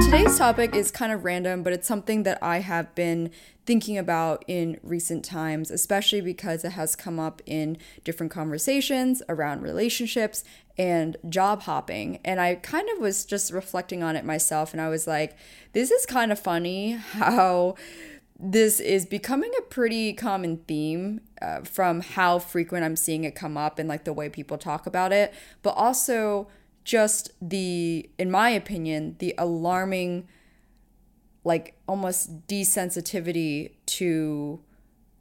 Today's topic is kind of random, but it's something that I have been thinking about in recent times, especially because it has come up in different conversations around relationships and job hopping. And I kind of was just reflecting on it myself, and I was like, this is kind of funny how this is becoming a pretty common theme uh, from how frequent I'm seeing it come up and like the way people talk about it, but also just the, in my opinion, the alarming like almost desensitivity to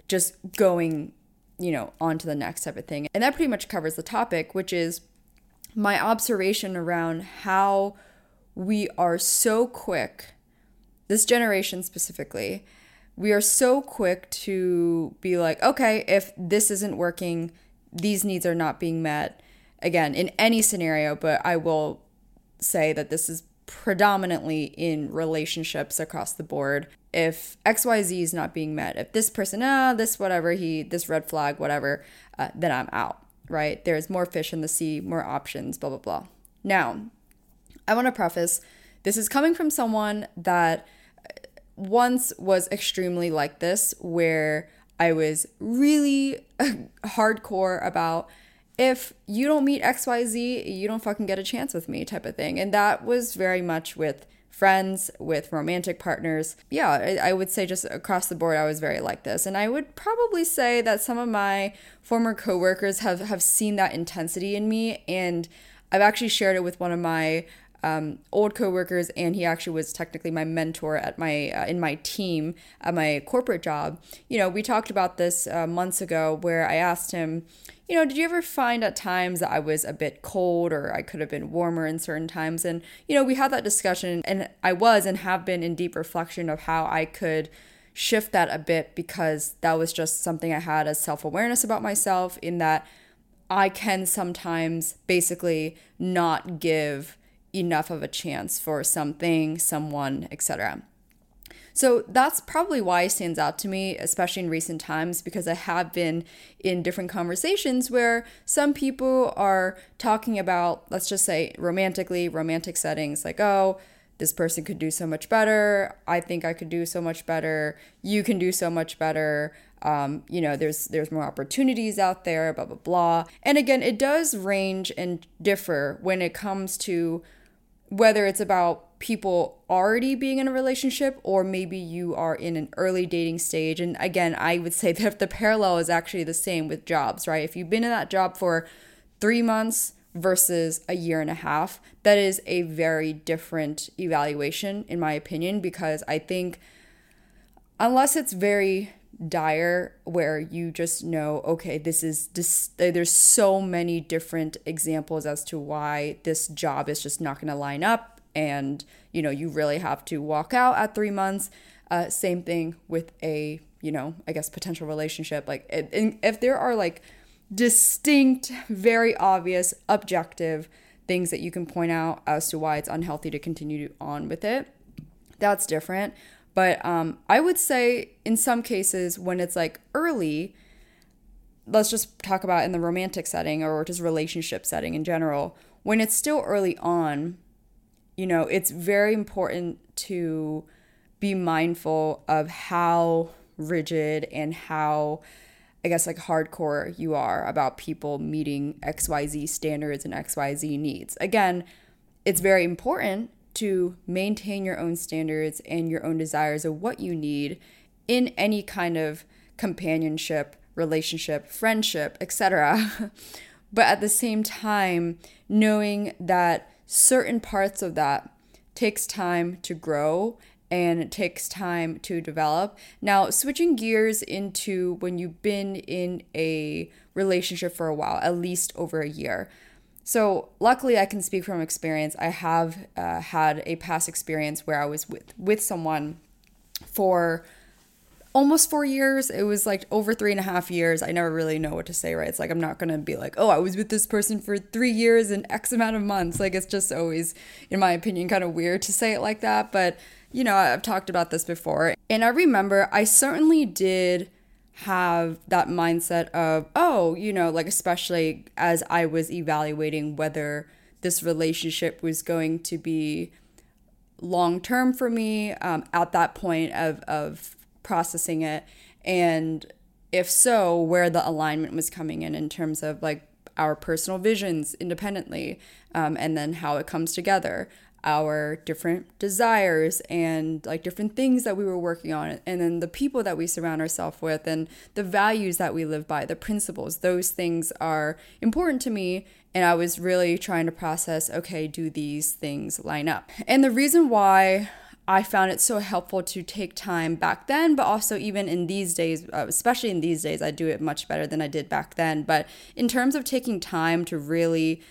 just going, you know, on to the next type of thing. And that pretty much covers the topic, which is my observation around how we are so quick, this generation specifically, we are so quick to be like, okay, if this isn't working, these needs are not being met. Again, in any scenario, but I will say that this is predominantly in relationships across the board. If XYZ is not being met, if this person, ah, this whatever, he, this red flag, whatever, uh, then I'm out, right? There's more fish in the sea, more options, blah, blah, blah. Now, I want to preface this is coming from someone that once was extremely like this, where I was really hardcore about if you don't meet XYZ, you don't fucking get a chance with me, type of thing. And that was very much with friends, with romantic partners. Yeah, I, I, would say just across the board, I was very like this. And I would probably say that some of my former coworkers have, have seen that intensity in me. And I've actually shared it with one of my um, old coworkers, and he actually was technically my mentor at my uh, in my team at my corporate job. You know, we talked about this uh, months ago, where I asked him, you know, did you ever find at times that I was a bit cold or I could have been warmer in certain times? And, you know, we had that discussion and I was and have been in deep reflection of how I could shift that a bit because that was just something I had as self awareness about myself, in that I can sometimes basically not give enough of a chance for something, someone, etc. So that's probably why it stands out to me, especially in recent times, because I have been in different conversations where some people are talking about, let's just say romantically, romantic settings, like, oh, this person could do so much better. I think I could do so much better. You can do so much better. Um, you know, there's there's more opportunities out there, blah blah blah. And again, it does range and differ when it comes to whether it's about people already being in a relationship or maybe you are in an early dating stage. And again, I would say that the parallel is actually the same with jobs, right? If you've been in that job for three months versus a year and a half, that is a very different evaluation, in my opinion, because I think unless it's very dire where you just know okay this is this there's so many different examples as to why this job is just not going to line up and you know you really have to walk out at three months. Uh, same thing with a you know i guess potential relationship. Like if there are like distinct very obvious objective things that you can point out as to why it's unhealthy to continue on with it that's different but um, i would say in some cases when it's like early let's just talk about in the romantic setting or just relationship setting in general when it's still early on you know, it's very important to be mindful of how rigid and how I guess like hardcore you are about people meeting XYZ standards and XYZ needs. Again, it's very important to maintain your own standards and your own desires of what you need in any kind of companionship, relationship, friendship, etc. but at the same time, knowing that certain parts of that takes time to grow and it takes time to develop. Now, switching gears into when you've been in a relationship for a while, at least over a year. So, luckily, I can speak from experience. I have uh, had a past experience where I was with with someone for almost four years. It was like over three and a half years. I never really know what to say, right? It's like I'm not gonna be like, oh, I was with this person for three years and X amount of months. Like it's just always, in my opinion, kind of weird to say it like that. But you know, I've talked about this before. And I remember I certainly did have that mindset of, oh, you know, like especially as I was evaluating whether this relationship was going to be long term for me um, at that point of, of processing it. And if so where the alignment was coming in in terms of like our personal visions independently um, and then how it comes together our different desires and like different things that we were working on and then the people that we surround ourselves with and the values that we live by the principles those things are important to me and I was really trying to process okay do these things line up and the reason why I found it so helpful to take time back then, but also even in these days, uh, especially in these days, I do it much better than I did back then. But in terms of taking time to really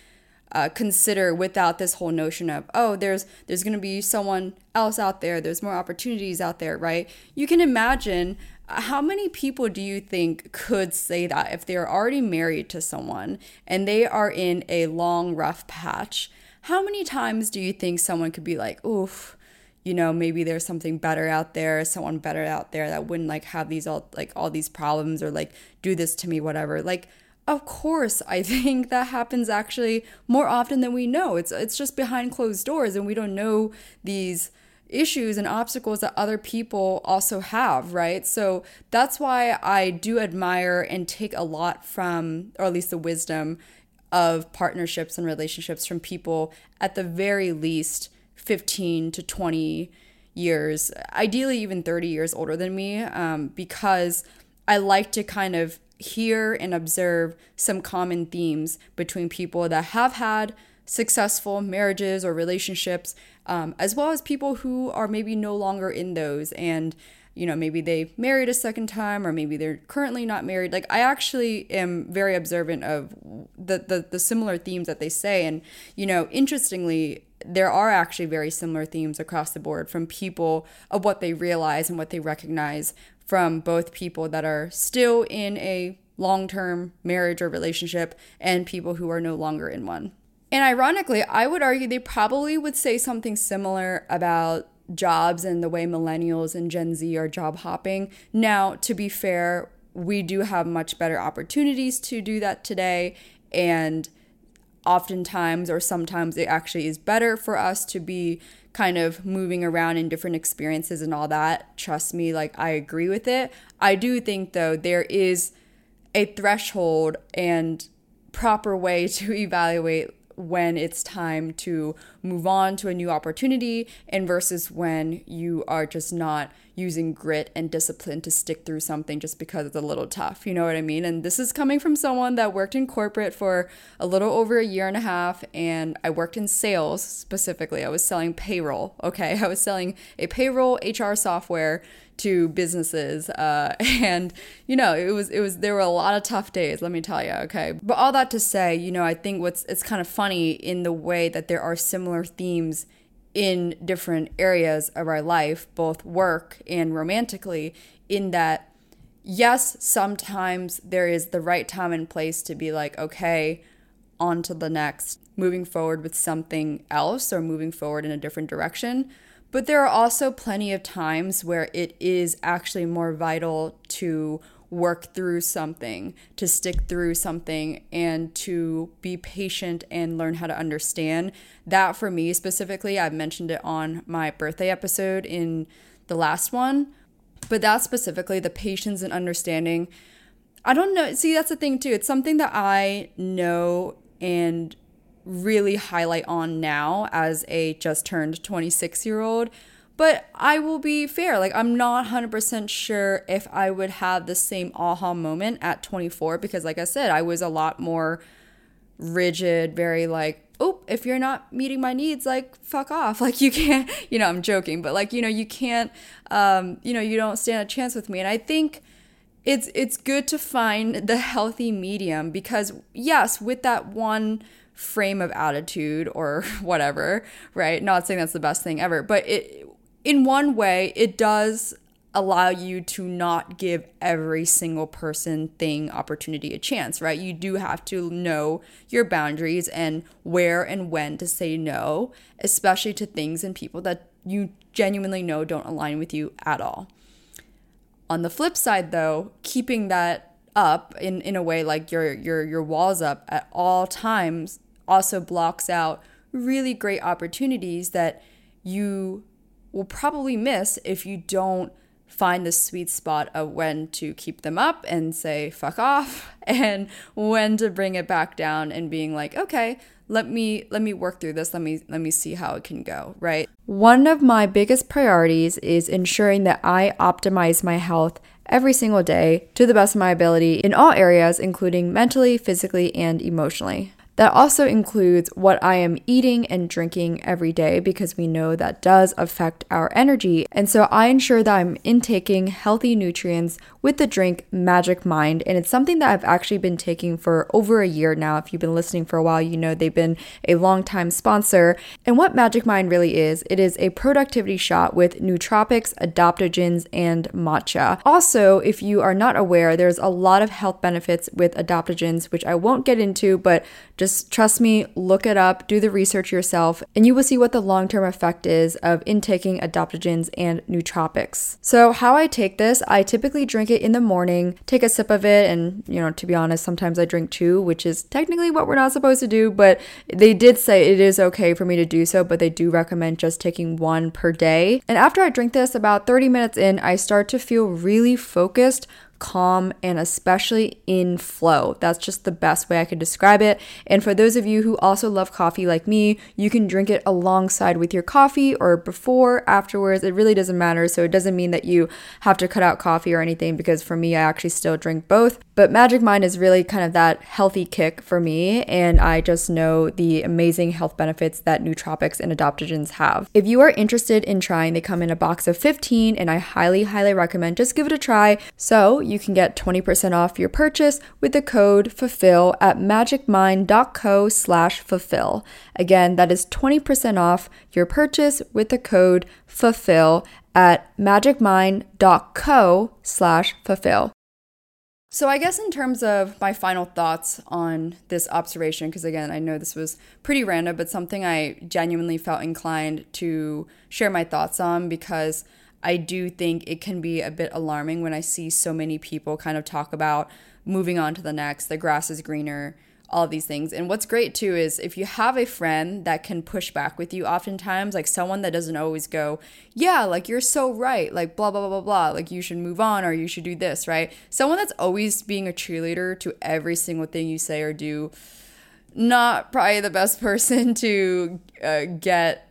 uh, consider without this whole notion of oh there's there's going to be someone else out there there's more opportunities out there right? You can imagine uh, how many people do you think could say that if they're already married to someone and they are in a long rough patch? How many times do you think someone could be like oof you know maybe there's something better out there someone better out there that wouldn't like have these all like all these problems or like do this to me whatever like of course i think that happens actually more often than we know it's it's just behind closed doors and we don't know these issues and obstacles that other people also have, right? So that's why I do admire and take a lot from, or at least the wisdom of partnerships and relationships from people at the very least 15 to 20 years, ideally even 30 years older than me, um, because I like to kind of hear and observe some common themes between people that have had successful marriages or relationships, um, as well as people who are maybe no longer in those and you know maybe they married a second time or maybe they're currently not married. Like i actually am very observant of the the, the similar themes that they say. And you know interestingly there are actually very similar themes across the board from people of what they realize and what they recognize from both people that are still in a long term marriage or relationship and people who are no longer in one. And ironically, I would argue they probably would say something similar about jobs and the way millennials and Gen Z are job hopping. Now, to be fair, we do have much better opportunities to do that today. And oftentimes or sometimes it actually is better for us to be kind of moving around in different experiences and all that. Trust me, like I agree with it. I do think though there is a threshold and proper way to evaluate when it's time to move on to a new opportunity and versus when you are just not using grit and discipline to stick through something just because it's a little tough. You know what I mean? And this is coming from someone that worked in corporate for a little over a year and a half and I worked in sales specifically. I was selling payroll, okay? I was selling a payroll HR software to businesses uh, and you know it was it was there were a lot of tough days let me tell you okay but all that to say you know i think what's it's kind of funny in the way that there are similar themes in different areas of our life both work and romantically in that yes sometimes there is the right time and place to be like okay on to the next moving forward with something else or moving forward in a different direction. But there are also plenty of times where it is actually more vital to work through something, to stick through something, and to be patient and learn how to understand. That for me specifically, I've mentioned it on my birthday episode in the last one, but that specifically, the patience and understanding. I don't know. See, that's the thing too. It's something that I know and really highlight on now as a just turned 26 year old. But I will be fair, like, I'm not 100% sure if I would have the same aha moment at 24 because, like I said, I was a lot more rigid, very like, oh, if you're not meeting my needs, like, fuck off. Like, you can't, you know, I'm joking, but like, you know, you can't, um, you know, you don't stand a chance with me. And I think it's it's good to find the healthy medium because yes, with that one frame of attitude or whatever, right? Not saying that's the best thing ever, but it in one way it does allow you to not give every single person thing opportunity a chance right? You do have to know your boundaries and where and when to say no especially to things and people that you genuinely know don't align with you at all. On the flip side though keeping that up in, in a way like your your your walls up at all times also blocks out really great opportunities that you will probably miss if you don't find the sweet spot of when to keep them up and say fuck off and when to bring it back down and being like okay let me let me work through this. Let me let me see how it can go right? One of my biggest priorities is ensuring that i optimize my health every single day to the best of my ability in all areas including mentally physically and emotionally that also includes what I am eating and drinking every day because we know that does affect our energy. And so I ensure that I'm intaking healthy nutrients with the drink Magic Mind. And it's something that I've actually been taking for over a year now. If you've been listening for a while, you know they've been a long time sponsor. And what Magic Mind really is, it is a productivity shot with nootropics, adaptogens, and matcha. Also, if you are not aware, there's a lot of health benefits with adaptogens, which I won't get into, but just trust me, look it up, do the research yourself, and you will see what the long term effect is of intaking adaptogens and nootropics. So, how I take this, I typically drink it in the morning, take a sip of it, and you know, to be honest, sometimes I drink two, which is technically what we're not supposed to do, but they did say it is okay for me to do so, but they do recommend just taking one per day. And after I drink this, about 30 minutes in, I start to feel really focused calm, and especially in flow. That's just the best way I could describe it. And for those of you who also love coffee like me, you can drink it alongside with your coffee or before, afterwards. It really doesn't matter. So it doesn't mean that you have to cut out coffee or anything because for me, I actually still drink both. But Magic Mind is really kind of that healthy kick for me. And I just know the amazing health benefits that nootropics and adaptogens have. If you are interested in trying, they come in a box of 15 and I highly, highly recommend just give it a try. So you can get 20% off your purchase with the code FULFILL at magicmind.co slash fulfill. Again, that is 20% off your purchase with the code FULFILL at magicmind.co slash fulfill. So, I guess in terms of my final thoughts on this observation, because again, I know this was pretty random, but something I genuinely felt inclined to share my thoughts on because I do think it can be a bit alarming when I see so many people kind of talk about moving on to the next, the grass is greener, all these things. And what's great too is if you have a friend that can push back with you oftentimes, like someone that doesn't always go, yeah, like you're so right, like blah, blah, blah, blah, blah, like you should move on or you should do this, right? Someone that's always being a cheerleader to every single thing you say or do, not probably the best person to uh, get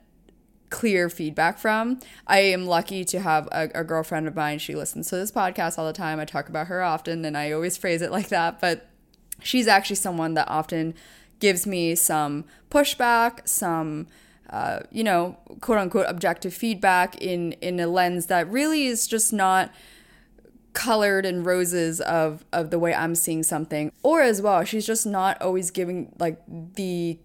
clear feedback from. I am lucky to have a, a, girlfriend of mine. She listens to this podcast all the time. I talk about her often and I always phrase it like that. But she's actually someone that often gives me some pushback, some. Uh, you know, quote unquote objective feedback in in a lens that really is just not colored in roses of of the way I'm seeing something. Or as well, she's just not always giving like the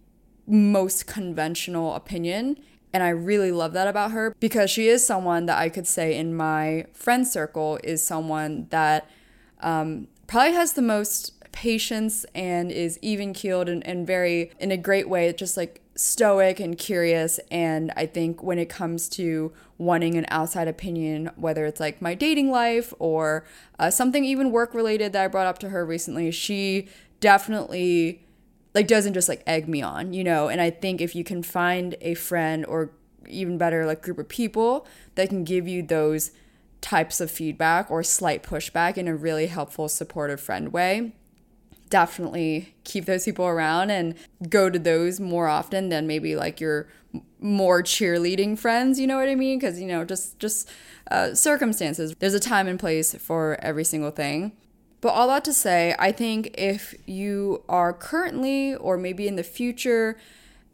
most conventional opinion and I really love that about her because she is someone that I could say in my friend circle is someone that um, probably has the most patience and is even keeled and, and very, in a great way, just like stoic and curious. And I think when it comes to wanting an outside opinion, whether it's like my dating life or uh, something even work related that I brought up to her recently, she definitely like doesn't just like egg me on, you know? And I think if you can find a friend or even better like group of people that can give you those types of feedback or slight pushback in a really helpful supportive friend way, definitely keep those people around and go to those more often than maybe like your more cheerleading friends you know what i mean? Because you know just just uh, circumstances. There's a time and place for every single thing but all that to say, I think if you are currently or maybe in the future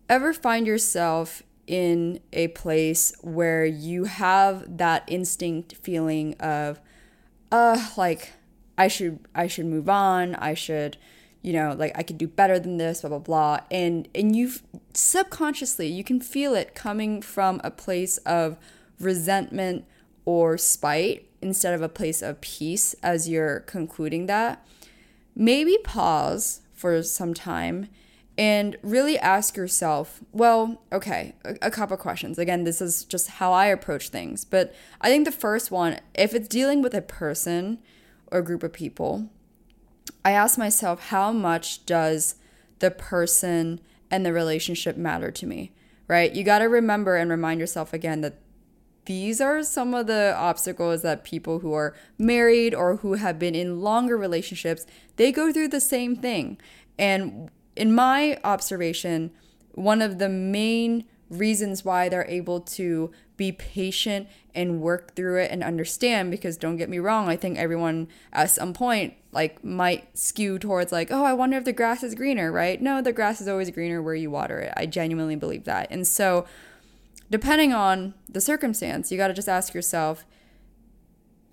ever find yourself in a place where you have that instinct feeling of uh like I should I should move on, I should you know, like I could do better than this, blah blah blah. And and you subconsciously you can feel it coming from a place of resentment or spite instead of a place of peace as you're concluding that, maybe pause for some time and really ask yourself, well, okay, a, a couple questions. Again, this is just how I approach things. But I think the first one, if it's dealing with a person or a group of people, I ask myself, how much does the person and the relationship matter to me? Right? You got to remember and remind yourself again that these are some of the obstacles that people who are married or who have been in longer relationships they go through the same thing. And in my observation one of the main reasons why they're able to be patient and work through it and understand because don't get me wrong i think everyone at some point like might skew towards like oh i wonder if the grass is greener right? No the grass is always greener where you water it. I genuinely believe that. And so depending on the circumstance you got to just ask yourself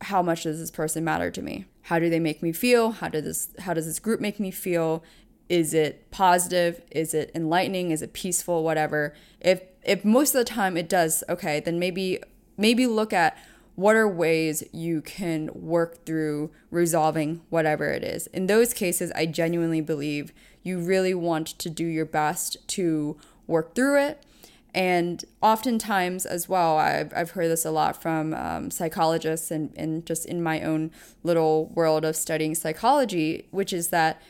how much does this person matter to me? How do they make me feel? How does this how does this group make me feel? Is it positive? Is it enlightening? Is it peaceful? Whatever. If if most of the time it does okay then maybe maybe look at what are ways you can work through resolving whatever it is. In those cases i genuinely believe you really want to do your best to work through it and oftentimes as well i've, I've heard this a lot from um, psychologists and, and just in my own little world of studying psychology which is that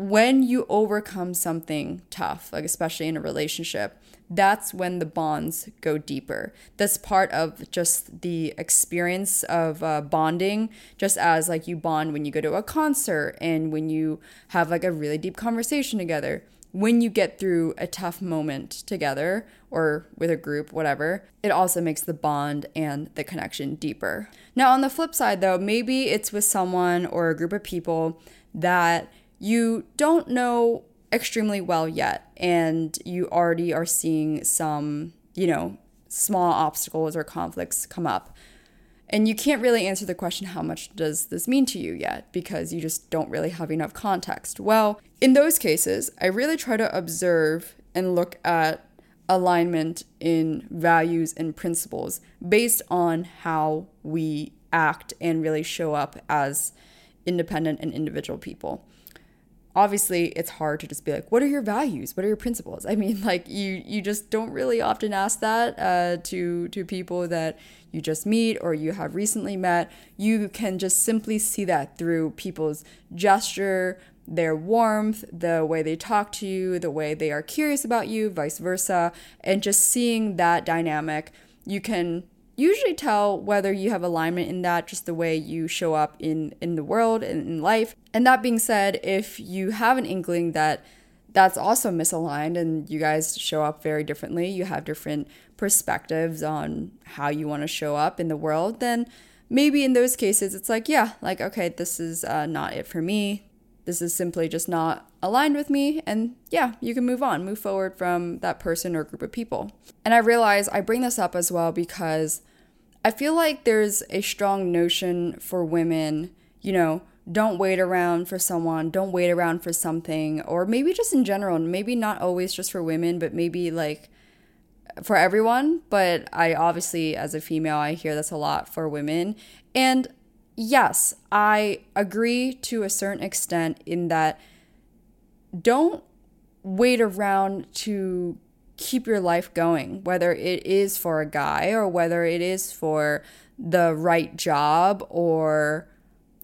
when you overcome something tough, like especially in a relationship, that's when the bonds go deeper. That's part of just the experience of uh, bonding, just as like you bond when you go to a concert and when you have like a really deep conversation together. When you get through a tough moment together or with a group, whatever, it also makes the bond and the connection deeper. Now, on the flip side, though, maybe it's with someone or a group of people that you don't know extremely well yet and you already are seeing some, you know, small obstacles or conflicts come up. And you can't really answer the question, how much does this mean to you yet? Because you just don't really have enough context. Well, in those cases, I really try to observe and look at alignment in values and principles based on how we act and really show up as independent and individual people obviously it's hard to just be like what are your values? What are your principles? I mean like you you just don't really often ask that uh, to to people that you just meet or you have recently met. You can just simply see that through people's gesture their warmth the way they talk to you the way they are curious about you vice versa and just seeing that dynamic you can usually tell whether you have alignment in that just the way you show up in in the world and in life. And that being said if you have an inkling that that's also misaligned and you guys show up very differently you have different perspectives on how you want to show up in the world then maybe in those cases it's like yeah like okay this is uh, not it for me. This is simply just not aligned with me and yeah you can move on move forward from that person or group of people. And i realize i bring this up as well because I feel like there's a strong notion for women, you know, don't wait around for someone, don't wait around for something, or maybe just in general, maybe not always just for women, but maybe like for everyone. But I obviously, as a female, I hear this a lot for women. And yes, I agree to a certain extent in that don't wait around to keep your life going, whether it is for a guy or whether it is for the right job or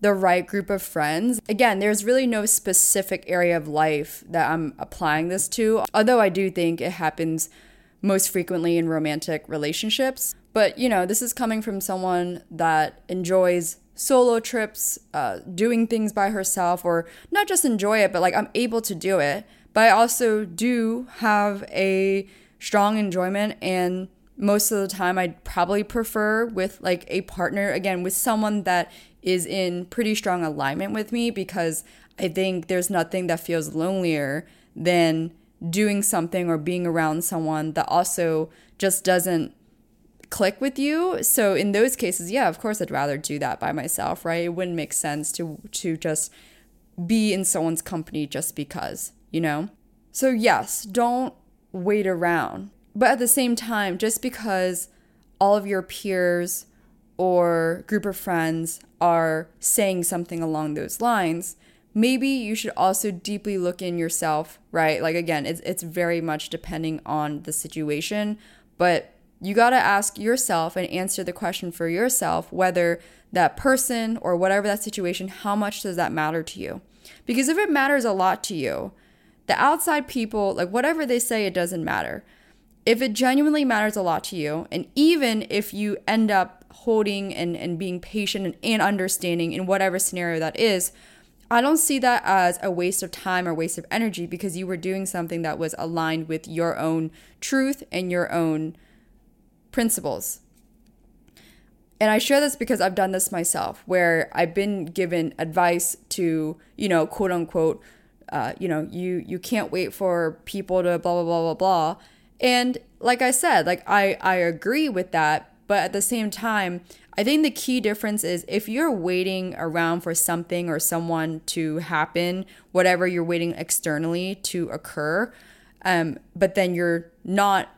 the right group of friends. Again, there's really no specific area of life that I'm applying this to, although I do think it happens most frequently in romantic relationships. But, you know, this is coming from someone that enjoys solo trips, uh, doing things by herself, or not just enjoy it, but like I'm able to do it but I also do have a strong enjoyment and most of the time I'd probably prefer with like a partner again with someone that is in pretty strong alignment with me because I think there's nothing that feels lonelier than doing something or being around someone that also just doesn't click with you. So in those cases, yeah, of course I'd rather do that by myself, right? It wouldn't make sense to to just be in someone's company just because you know? So, yes, don't wait around. But at the same time, just because all of your peers or group of friends are saying something along those lines, maybe you should also deeply look in yourself, right? Like again, it's it's very much depending on the situation, but you got to ask yourself and answer the question for yourself whether that person or whatever that situation, how much does that matter to you? Because if it matters a lot to you, the outside people, like whatever they say, it doesn't matter. If it genuinely matters a lot to you, and even if you end up holding and, and being patient and, and understanding in whatever scenario that is, I don't see that as a waste of time or waste of energy because you were doing something that was aligned with your own truth and your own principles. And I share this because I've done this myself, where I've been given advice to, you know, quote unquote, uh, you know, you you can't wait for people to blah blah blah blah blah. And like I said, like I I agree with that, but at the same time, I think the key difference is if you're waiting around for something or someone to happen, whatever you're waiting externally to occur, um, but then you're not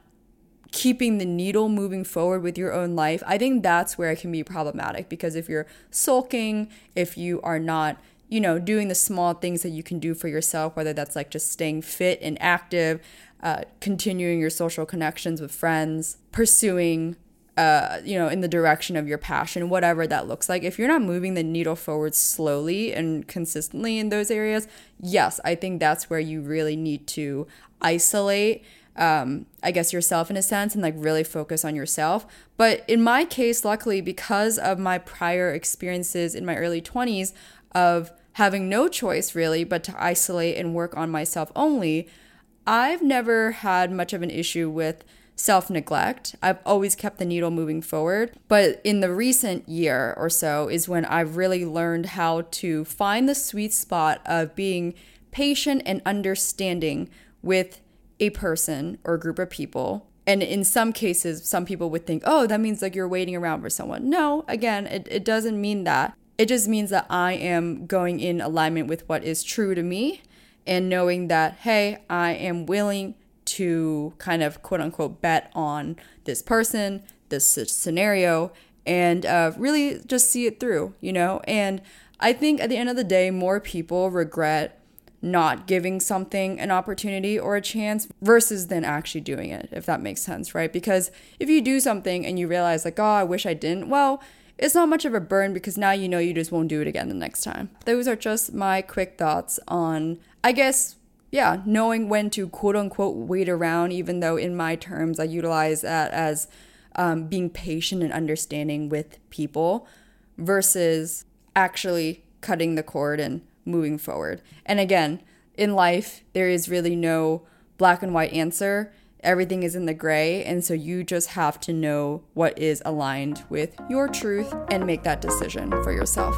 keeping the needle moving forward with your own life, I think that's where it can be problematic because if you're sulking, if you are not, you know, doing the small things that you can do for yourself, whether that's like just staying fit and active, uh, continuing your social connections with friends, pursuing, uh, you know, in the direction of your passion, whatever that looks like. If you're not moving the needle forward slowly and consistently in those areas, yes, I think that's where you really need to isolate um, I guess yourself in a sense and like really focus on yourself. But in my case, luckily, because of my prior experiences in my early 20s of having no choice really but to isolate and work on myself only, I've never had much of an issue with self neglect. I've always kept the needle moving forward. But in the recent year or so is when I've really learned how to find the sweet spot of being patient and understanding with a person or group of people. And in some cases, some people would think, oh, that means like you're waiting around for someone. No, again, it, it doesn't mean that. It just means that I am going in alignment with what is true to me and knowing that, hey, I am willing to kind of quote unquote bet on this person, this scenario, and uh, really just see it through, you know? And I think at the end of the day, more people regret not giving something an opportunity or a chance versus then actually doing it, if that makes sense, right? Because if you do something and you realize, like, oh, I wish I didn't, well, it's not much of a burn because now you know you just won't do it again the next time. Those are just my quick thoughts on, I guess, yeah, knowing when to quote unquote wait around, even though in my terms I utilize that as um, being patient and understanding with people versus actually cutting the cord and moving forward. And again, in life, there is really no black and white answer. Everything is in the gray. And so you just have to know what is aligned with your truth and make that decision for yourself.